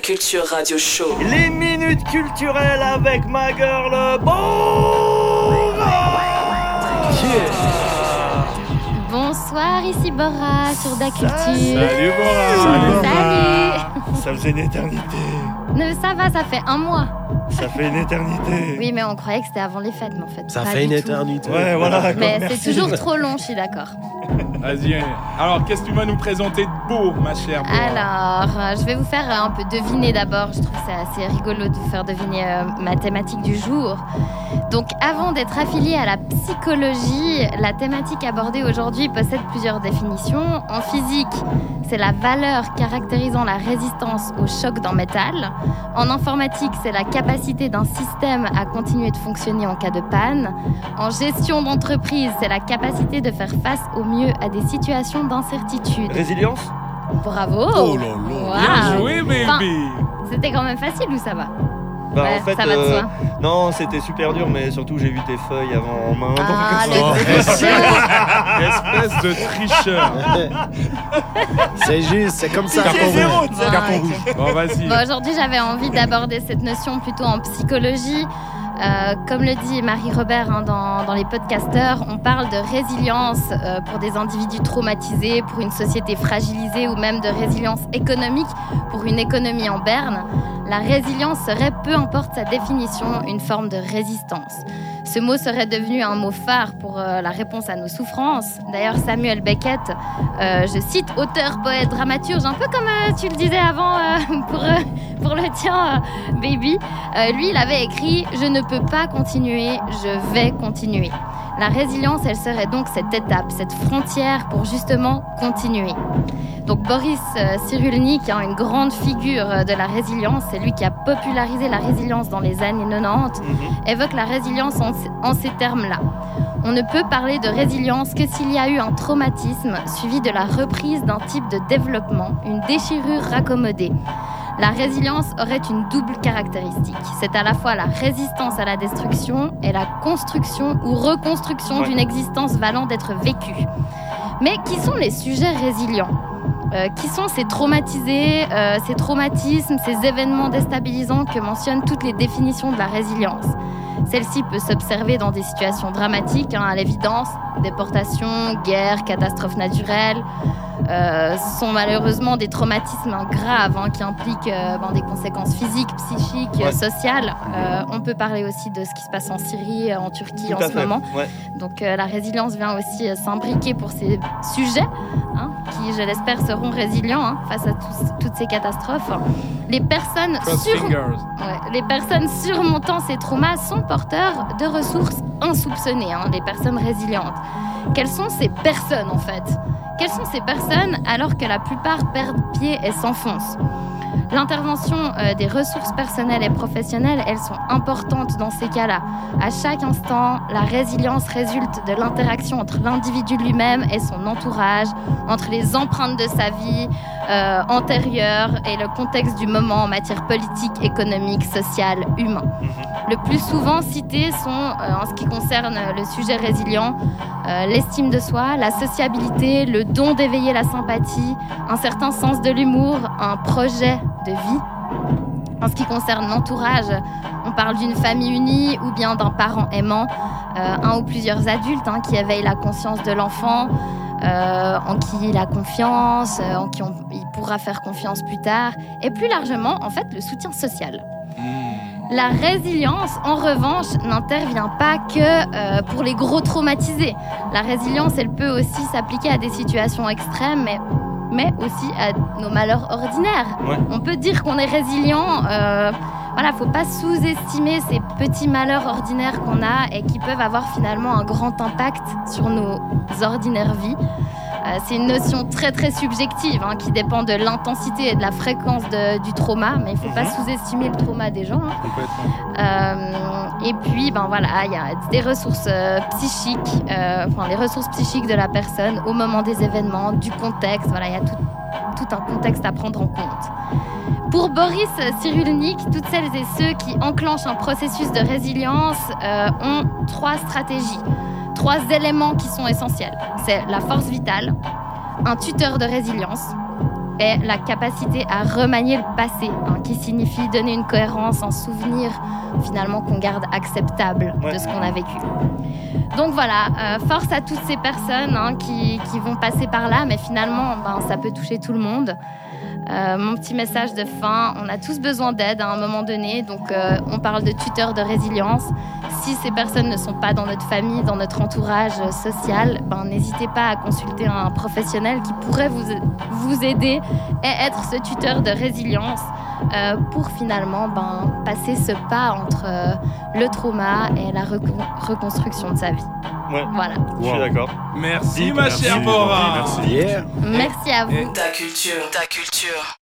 Culture Radio Show. Les minutes culturelles avec ma girl Bora Bonsoir, ici Bora sur Da Culture. Salut Bora Salut. Ça faisait une éternité. Ne, ça va, ça fait un mois. Ça fait une éternité. Oui, mais on croyait que c'était avant les fêtes, mais en fait. Ça pas fait du une tout. éternité. Ouais, voilà. Mais c'est toujours trop long, je suis d'accord. Vas-y. Alors, qu'est-ce que tu vas nous présenter de beau, ma chère Bora Alors, euh, je vais vous faire un peu deviner d'abord. Je trouve que c'est assez rigolo de vous faire deviner euh, ma thématique du jour. Donc, avant d'être affilié à la psychologie, la thématique abordée aujourd'hui possède plusieurs définitions. En physique, c'est la valeur caractérisant la résistance au choc dans métal. En informatique, c'est la capacité d'un système à continuer de fonctionner en cas de panne. En gestion d'entreprise, c'est la capacité de faire face au mieux à des situations d'incertitude. Résilience? Bravo Oh là là. Bien joué, baby Enfin, C'était quand même facile ou ça va Bah Ouais, en fait, ça va de euh, soi. non, c'était super dur, mais surtout j'ai vu tes feuilles avant en main. Ah, donc- Oh. Espèce de tricheur C'est juste, c'est comme ça. Carton rouge. Bon, vas-y. Bon, aujourd'hui, j'avais envie d'aborder cette notion plutôt en psychologie. Euh, comme le dit Marie Robert hein, dans, les podcasteurs, on parle de résilience euh, pour des individus traumatisés, pour une société fragilisée ou même de résilience économique pour une économie en berne. La résilience serait, peu importe sa définition, une forme de résistance. Ce mot serait devenu un mot phare pour euh, la réponse à nos souffrances. D'ailleurs, Samuel Beckett, euh, je cite, auteur, poète, dramaturge, un peu comme euh, tu le disais avant pour, pour le tien, baby. Lui, il avait écrit Je ne peux pas continuer, je vais continuer. La résilience, elle serait donc cette étape, cette frontière pour justement continuer. Donc Boris Cyrulnik, hein, une grande figure de la résilience, c'est lui qui a popularisé la résilience dans les années 90, Mhm. évoque la résilience en, en ces termes-là. On ne peut parler de résilience que s'il y a eu un traumatisme suivi de la reprise d'un type de développement, une déchirure raccommodée. La résilience aurait une double caractéristique. C'est à la fois la résistance à la destruction et la construction ou reconstruction Ouais. d'une existence valant d'être vécue. Mais qui sont les sujets résilients? Euh, Qui sont ces traumatisés, euh, ces traumatismes, ces événements déstabilisants que mentionnent toutes les définitions de la résilience? Celle-ci peut s'observer dans des situations dramatiques, hein, à l'évidence, déportation, guerre, catastrophes naturelles. Euh, ce sont malheureusement des traumatismes graves hein, qui impliquent ben, des conséquences physiques, psychiques, Ouais. sociales. On peut parler aussi de ce qui se passe en Syrie, en Turquie Tout en ce fait. moment. Ouais. Donc la résilience vient aussi s'imbriquer pour ces sujets hein, qui, je l'espère, seront résilients hein, face à tous- toutes ces catastrophes. Les personnes Cross sur... fingers. Ouais, Les personnes surmontant ces traumas sont porteurs de ressources insoupçonnées, hein, les personnes résilientes. Quelles sont ces personnes en fait? Quelles sont ces personnes alors que la plupart perdent pied et s'enfoncent? L'intervention euh, des ressources personnelles et professionnelles, elles sont importantes dans ces cas-là. À chaque instant, la résilience résulte de l'interaction entre l'individu lui-même et son entourage, entre les empreintes de sa vie euh, antérieure et le contexte du moment en matière politique, économique, sociale, humain. Le plus souvent cités sont, euh, en ce qui concerne le sujet résilient, euh, l'estime de soi, la sociabilité, le don d'éveiller la sympathie, un certain sens de l'humour, un projet de vie. En ce qui concerne l'entourage, on parle d'une famille unie ou bien d'un parent aimant, euh, un ou plusieurs adultes hein, qui éveillent la conscience de l'enfant, euh, en qui il a confiance, euh, en qui on- il pourra faire confiance plus tard, et plus largement, en fait, le soutien social. La résilience, en revanche, n'intervient pas que euh, pour les gros traumatisés. La résilience, elle peut aussi s'appliquer à des situations extrêmes, mais, mais aussi à nos malheurs ordinaires. Ouais. On peut dire qu'on est résilient. Euh, voilà, faut pas sous-estimer ces petits malheurs ordinaires qu'on a et qui peuvent avoir finalement un grand impact sur nos ordinaires vies. Euh, c'est une notion très très subjective hein, qui dépend de l'intensité et de la fréquence de- du trauma, mais il faut pas Mhm. sous-estimer le trauma des gens. hein. Complètement. Euh, et puis, ben voilà, il y a des ressources euh, psychiques, euh, enfin les ressources psychiques de la personne au moment des événements, du contexte. Voilà, il y a tout, tout un contexte à prendre en compte. Pour Boris Cyrulnik, toutes celles et ceux qui enclenchent un processus de résilience ont trois stratégies, trois éléments qui sont essentiels. C'est la force vitale, un tuteur de résilience est la capacité à remanier le passé, hein, qui signifie donner une cohérence, un souvenir finalement qu'on garde acceptable Ouais. de ce qu'on a vécu. Donc voilà, euh, force à toutes ces personnes hein, qui, qui vont passer par là, mais finalement, ben, ça peut toucher tout le monde. Euh, mon petit message de fin, on a tous besoin d'aide à un moment donné, donc euh, on parle de tuteurs de résilience. Si ces personnes ne sont pas dans notre famille, dans notre entourage social, ben, n'hésitez pas à consulter un professionnel qui pourrait vous, aider et être ce tuteur de résilience pour finalement ben, passer ce pas entre le trauma et la recon- reconstruction de sa vie. Ouais. Voilà. Je suis d'accord. Merci, Deep, ma merci, chère Bora. merci. Yeah. Merci à vous. Et- Ta culture, ta culture.